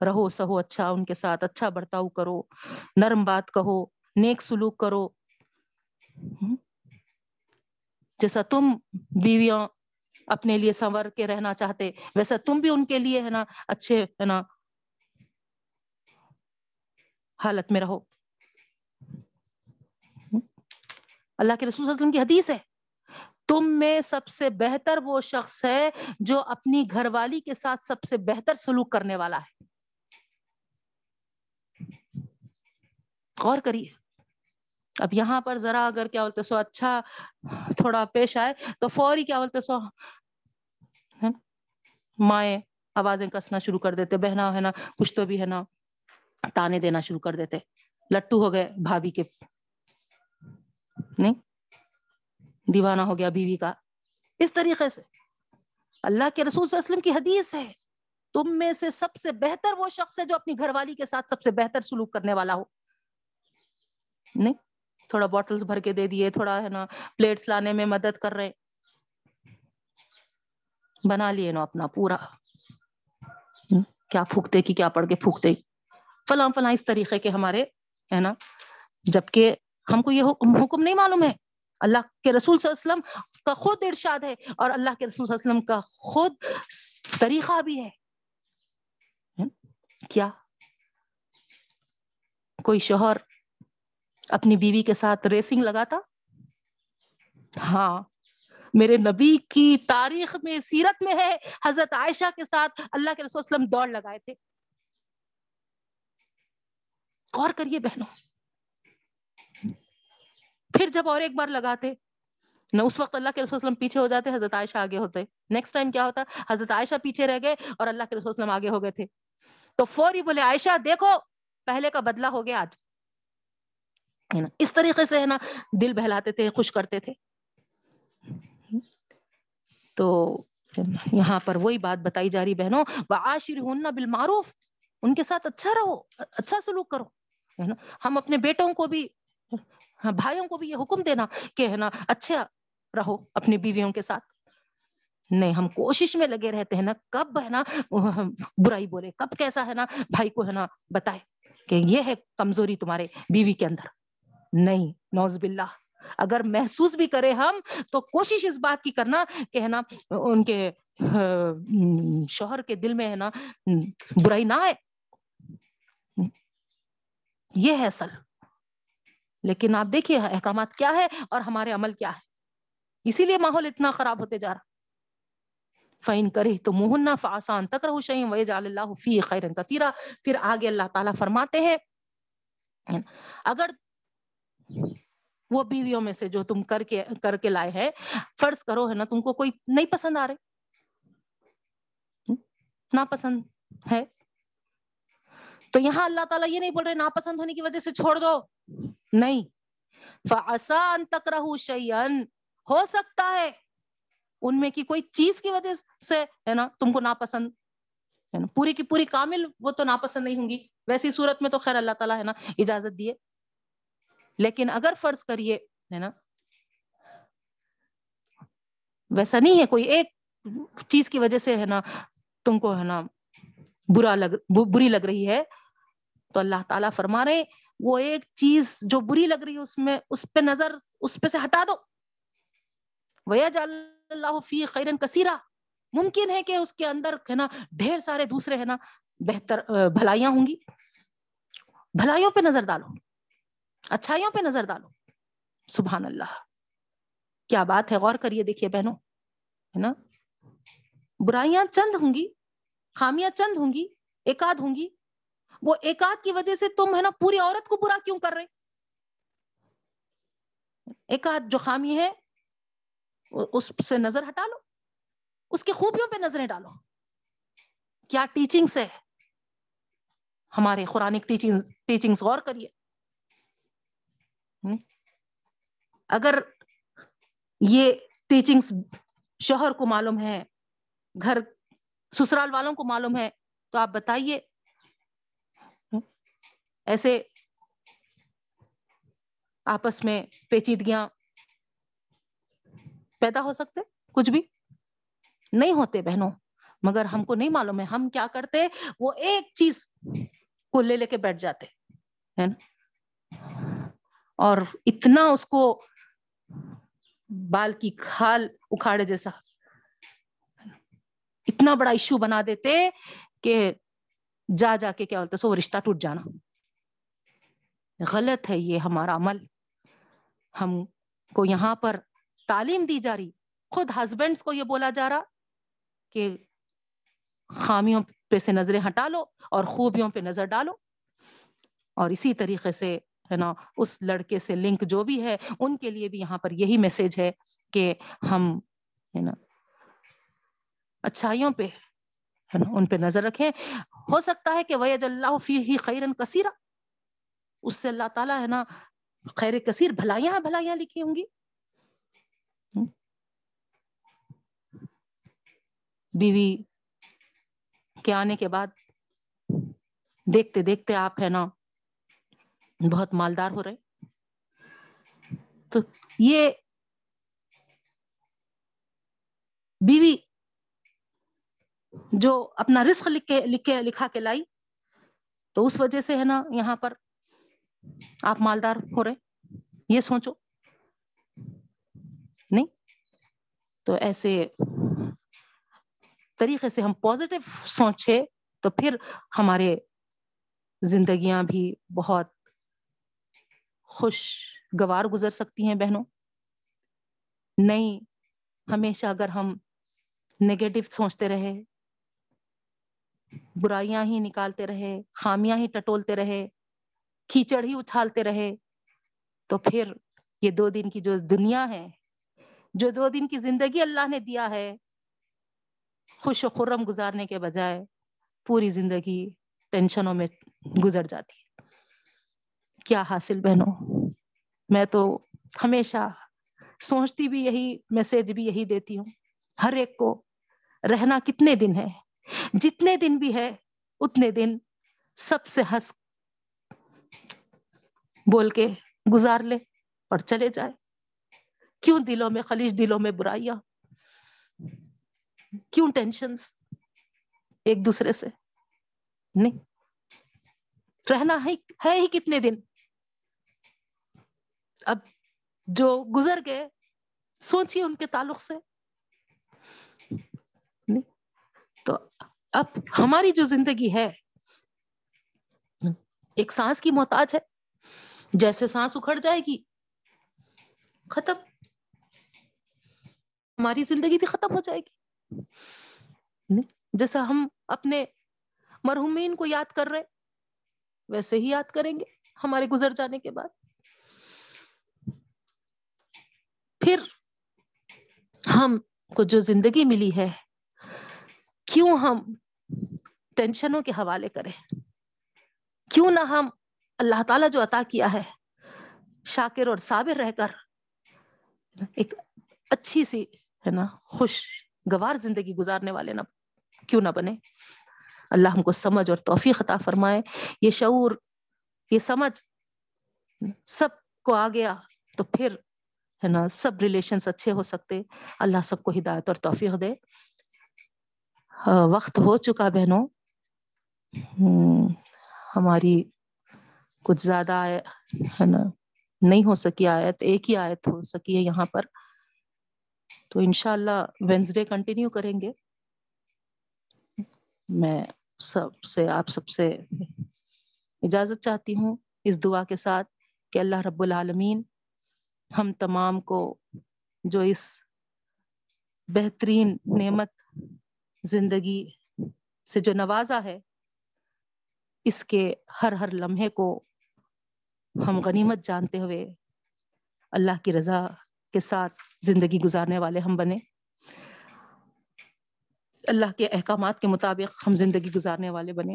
S1: رہو، سہو اچھا ان کے ساتھ اچھا برتاؤ کرو، نرم بات کہو، نیک سلوک کرو۔ جیسا تم بیویاں اپنے لیے سنور کے رہنا چاہتے، ویسا تم بھی ان کے لیے ہے نا اچھے، ہے نا حالت میں رہو۔ اللہ کے رسول صلی اللہ علیہ وسلم کی حدیث ہے، تم میں سب سے بہتر وہ شخص ہے جو اپنی گھر والی کے ساتھ سب سے بہتر سلوک کرنے والا ہے۔ غور کریے۔ اب یہاں پر ذرا اگر کیا بولتے سو اچھا تھوڑا پیش آئے تو فوری کیا بولتے سو مائیں آوازیں کسنا شروع کر دیتے، بہنا ہے نا، کچھ تو بھی ہے نا۔ تانے دینا شروع کر دیتے۔ لٹو ہو گئے بھابھی کے۔ نہیں؟ دیوانہ ہو گیا بیوی کا۔ اس طریقے سے۔ اللہ کے رسول صلی اللہ علیہ وسلم کی حدیث ہے۔ تم میں سے سب سے بہتر وہ شخص ہے جو اپنی گھر والی کے ساتھ سب سے بہتر سلوک کرنے والا ہو۔ نہیں؟ تھوڑا بوٹلز بھر کے دے دیے، تھوڑا ہے نا پلیٹس لانے میں مدد کر رہے۔ بنا لیے نا اپنا پورا۔ کیا پھونکتے کی کیا پڑھ کے پھونکتے فلاں فلاں اس طریقے کے ہمارے، ہے نا؟ جبکہ ہم کو یہ حکم نہیں معلوم ہے۔ اللہ کے رسول صلی اللہ علیہ وسلم کا خود ارشاد ہے اور اللہ کے رسول صلی اللہ علیہ وسلم کا خود طریقہ بھی ہے۔ کیا؟ کوئی شوہر اپنی بیوی کے ساتھ ریسنگ لگاتا؟ ہاں۔ میرے نبی کی تاریخ میں، سیرت میں ہے، حضرت عائشہ کے ساتھ اللہ کے رسول وسلم دوڑ لگائے تھے۔ غور کریے بہنوں۔ پھر جب اور ایک بار لگاتے، نہ اس وقت اللہ کے رسول وسلم پیچھے ہو جاتے، حضرت عائشہ آگے ہوتے۔ نیکسٹ ٹائم کیا ہوتا؟ حضرت عائشہ پیچھے رہ گئے اور اللہ کے رسول وسلم آگے ہو گئے تھے۔ تو فوری بولے، عائشہ دیکھو، پہلے کا بدلہ ہو گیا آج۔ ہے نا؟ اس طریقے سے ہے نا، دل بہلاتے تھے، خوش کرتے تھے۔ تو یہاں پر وہی بات بتائی جا رہی بہنوں عاشر ہن بالمعروف۔ ان کے ساتھ اچھا رہو اچھا سلوک کرو۔ ہے نا؟ ہم اپنے بیٹوں کو بھی ہاں، بھائیوں کو بھی یہ حکم دینا کہ ہے نا اچھا رہو اپنی بیویوں کے ساتھ۔ نہیں، ہم کوشش میں لگے رہتے ہیں نا، کب ہے نا، برائی بولے، کب کیسا ہے نا، بھائی کو ہے نا بتائے کہ یہ ہے کمزوری تمہارے بیوی کے اندر۔ نہیں نوز باللہ۔ اگر محسوس بھی کرے ہم، تو کوشش اس بات کی کرنا کہ ہے نا، ان کے ہاں، شوہر کے دل میں ہے نا، برائی نہ آئے۔ یہ ہے اصل۔ لیکن آپ دیکھیے احکامات کیا ہے اور ہمارے عمل کیا ہے۔ اسی لیے ماحول اتنا خراب ہوتے جا رہا۔ فائن کرے تو موہنا فاسان تک رہو شہیم وی جال اللہ فی خیرن کثیرہ پھر آگے اللہ تعالیٰ فرماتے ہیں، اگر وہ بیویوں میں سے جو تم کر کے کر کے لائے ہیں، فرض کرو ہے نا، تم کو کوئی نہیں پسند آ رہے۔ ناپسند ہے۔ تو یہاں اللہ تعالیٰ یہ نہیں بول رہے ناپسند ہونے کی وجہ سے چھوڑ دو۔ نہیں۔ فسان تک رہو شیئن ہو سکتا ہے۔ ان میں کی کوئی چیز کی وجہ سے، ہے نا، تم کو ناپسند، ہے نا، پوری کی پوری کامل وہ تو ناپسند نہیں ہوں گی۔ ویسی صورت میں تو خیر اللہ تعالیٰ، ہے نا، اجازت دیے۔ لیکن اگر فرض کریے، ہے نا، ویسا نہیں ہے کوئی ایک چیز کی وجہ سے، ہے نا، تم کو، ہے نا، برا لگ، بری لگ رہی ہے۔ تو اللہ تعالیٰ فرما رہے وہ ایک چیز جو بری لگ رہی ہے، اس میں، اس پہ نظر، اس پہ سے ہٹا دو۔ اللہ فی خیرن کثیرہ ممکن ہے کہ اس کے اندر ہے نا، ڈھیر سارے دوسرے ہے نا، بہتر بھلائیاں ہوں گی۔ بھلائیوں پہ نظر ڈالو، اچھائیوں پہ نظر ڈالو۔ سبحان اللہ۔ کیا بات ہے، غور کریے دیکھیے بہنوں، ہے نا۔ برائیاں چند ہوں گی، خامیاں چند ہوں گی، ایک آدھ ہوں گی وہ ایک آدھ کی وجہ سے تم ہے نا پوری عورت کو برا کیوں کر رہے ایک آدھ جو خامی ہے، اس سے نظر ہٹا لو، اس کی خوبیوں پہ نظریں ڈالو۔ کیا ٹیچنگس ہے؟ ہمارے قرآنک ٹیچنگ غور کریے۔ اگر یہ ٹیچنگس شوہر کو معلوم ہے، گھر سسرال والوں کو معلوم ہے، تو آپ بتائیے ایسے آپس میں پیچیدگیاں پیدا ہو سکتے کچھ بھی؟ نہیں ہوتے بہنوں، مگر ہم کو نہیں معلوم ہے۔ ہم کیا کرتے؟ وہ ایک چیز کو لے لے کے بیٹھ جاتے، ہے نا؟ اور اتنا اس کو بال کی کھال اکھاڑے جیسا، اتنا بڑا ایشو بنا دیتے کہ جا جا کے کیا بولتے سو وہ رشتہ ٹوٹ جانا۔ غلط ہے یہ ہمارا عمل۔ ہم کو یہاں پر تعلیم دی جا رہی۔ خود ہسبینڈس کو یہ بولا جا رہا کہ خامیوں پہ سے نظریں ہٹا لو اور خوبیوں پہ نظر ڈالو۔ اور اسی طریقے سے ہے نا، اس لڑکے سے لنک جو بھی ہے، ان کے لیے بھی یہاں پر یہی میسج ہے کہ ہم ہے نا، اچھائیوں پہ ہے نا، ان پہ نظر رکھیں۔ ہو سکتا ہے کہ ویج اللہ فی ہی خیرن کثیرہ اس سے اللہ تعالیٰ ہے نا، خیر کثیر بھلائیاں بھلائیاں لکھی ہوں گی۔ بیوی کے آنے کے بعد دیکھتے دیکھتے آپ ہے نا بہت مالدار ہو رہے۔ تو یہ بیوی جو اپنا رزق لکھ کے لکھ کے، لکھا کے لائی، تو اس وجہ سے ہے نا یہاں پر آپ مالدار ہو رہے یہ سوچو۔ نہیں؟ تو ایسے طریقے سے ہم پوزیٹو سوچے تو پھر ہمارے زندگیاں بھی بہت خوش گوار گزر سکتی ہیں بہنوں۔ نہیں، ہمیشہ اگر ہم نگیٹو سوچتے رہے، برائیاں ہی نکالتے رہے، خامیاں ہی ٹٹولتے رہے کیچڑ ہی اچھالتے رہے۔ تو پھر یہ دو دن کی جو دنیا ہے، جو دو دن کی زندگی اللہ نے دیا ہے، خوش و خرم گزارنے کے بجائے پوری زندگی ٹینشنوں میں گزر جاتی۔ ہے کیا حاصل بہنوں؟ میں تو ہمیشہ سوچتی بھی یہی میسج بھی یہی دیتی ہوں۔ ہر ایک کو رہنا کتنے دن ہے؟ جتنے دن بھی ہے، اتنے دن سب سے ہنس بول کے گزار لے اور چلے جائے۔ کیوں دلوں میں خلیج، دلوں میں برائیاں؟ کیوں ٹینشن ایک دوسرے سے؟ نہیں۔ رہنا ہے ہی کتنے دن۔ اب جو گزر گئے سوچیے ان کے تعلق سے۔ تو اب ہماری جو زندگی ہے، ایک سانس کی محتاج ہے۔ جیسے سانس اکھڑ جائے گی، ختم۔ ہماری زندگی بھی ختم ہو جائے گی۔ جیسا ہم اپنے مرحومین کو یاد کر رہے، ویسے ہی یاد کریں گے ہمارے گزر جانے کے بعد۔ پھر ہم کو جو زندگی ملی ہے، کیوں ہم ٹینشنوں کے حوالے کریں؟ کیوں نہ ہم اللہ تعالیٰ جو عطا کیا ہے، شاکر اور صابر رہ کر ایک اچھی سی، ہے نا خوش گوار زندگی گزارنے والے نہ، کیوں نہ بنے۔ اللہ ہم کو سمجھ اور توفیق عطا فرمائے۔ یہ شعور، یہ سمجھ سب کو آ گیا تو پھر، ہے نا، سب ریلیشنس اچھے ہو سکتے۔ اللہ سب کو ہدایت اور توفیق دے۔ وقت ہو چکا بہنوں۔ ہماری کچھ زیادہ ہے نا؟ نہیں ہو سکی آیت، ایک ہی آیت ہو سکی ہے یہاں پر۔ تو انشاءاللہ وینسڈے کنٹینیو کریں گے۔ میں سب سے، آپ سب سے اجازت چاہتی ہوں اس دعا کے ساتھ کہ اللہ رب العالمین ہم تمام کو جو اس بہترین نعمت زندگی سے جو نوازا ہے، اس کے ہر ہر لمحے کو ہم غنیمت جانتے ہوئے اللہ کی رضا کے ساتھ زندگی گزارنے والے ہم بنے۔ اللہ کے احکامات کے مطابق ہم زندگی گزارنے والے بنے۔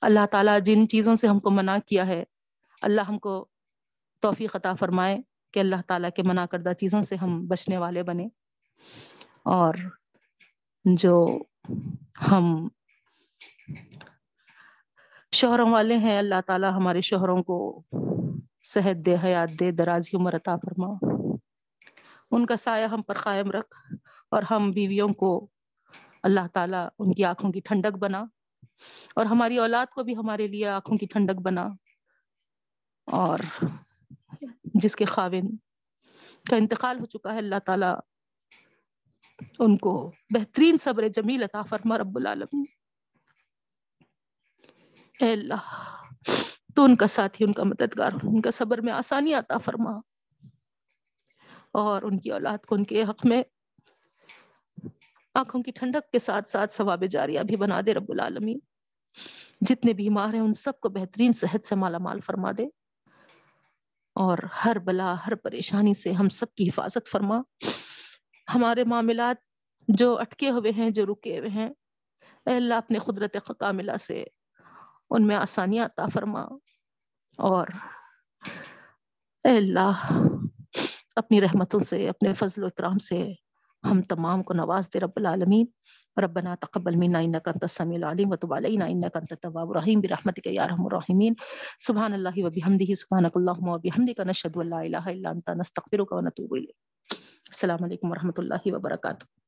S1: اللہ تعالیٰ جن چیزوں سے ہم کو منع کیا ہے، اللہ ہم کو توفیق عطا فرمائے کہ اللہ تعالیٰ کے منع کردہ چیزوں سے ہم بچنے والے بنے۔ اور جو ہم شوہروں والے ہیں، اللہ تعالیٰ ہمارے شوہروں کو صحت دے، حیات دے درازی عمر عطا فرما۔ ان کا سایہ ہم پر قائم رکھ اور ہم بیویوں کو اللہ تعالیٰ ان کی آنکھوں کی ٹھنڈک بنا اور ہماری اولاد کو بھی ہمارے لیے آنکھوں کی ٹھنڈک بنا اور جس کے خاوند کا انتقال ہو چکا ہے، اللہ تعالیٰ ان کو بہترین صبر جمیل عطا فرما، رب العالمین۔ اے اللہ، تو ان کا ساتھی، ان کا مددگار، ان کا صبر میں آسانی عطا فرما۔ اور ان کی اولاد کو ان کے حق میں آنکھوں کی ٹھنڈک کے ساتھ ساتھ ثواب جاریہ بھی بنا دے رب العالمین۔ جتنے بیمار ہیں، ان سب کو بہترین صحت سے مالا مال فرما دے۔ اور ہر بلا، ہر پریشانی سے ہم سب کی حفاظت فرما۔ ہمارے معاملات جو اٹکے ہوئے ہیں، جو رکے ہوئے ہیں، اے اللہ، اپنے قدرت کاملہ سے ان میں آسانیاں عطا فرما اور اے اللہ، اپنی رحمتوں سے، اپنے فضل و اکرام سے ہم تمام کو نواز دے رب العالمین۔ ربنا تقبل منا انك انت السميع العليم وتب علينا انك انت التواب الرحيم برحمتك يا ارحم الراحمين سبحان الله وبحمده سبحانك اللهم وبحمدك نشهد ان لا اله الا انت نستغفرك ونتوب اليك السلام علیکم ورحمۃ اللہ وبرکاتہ۔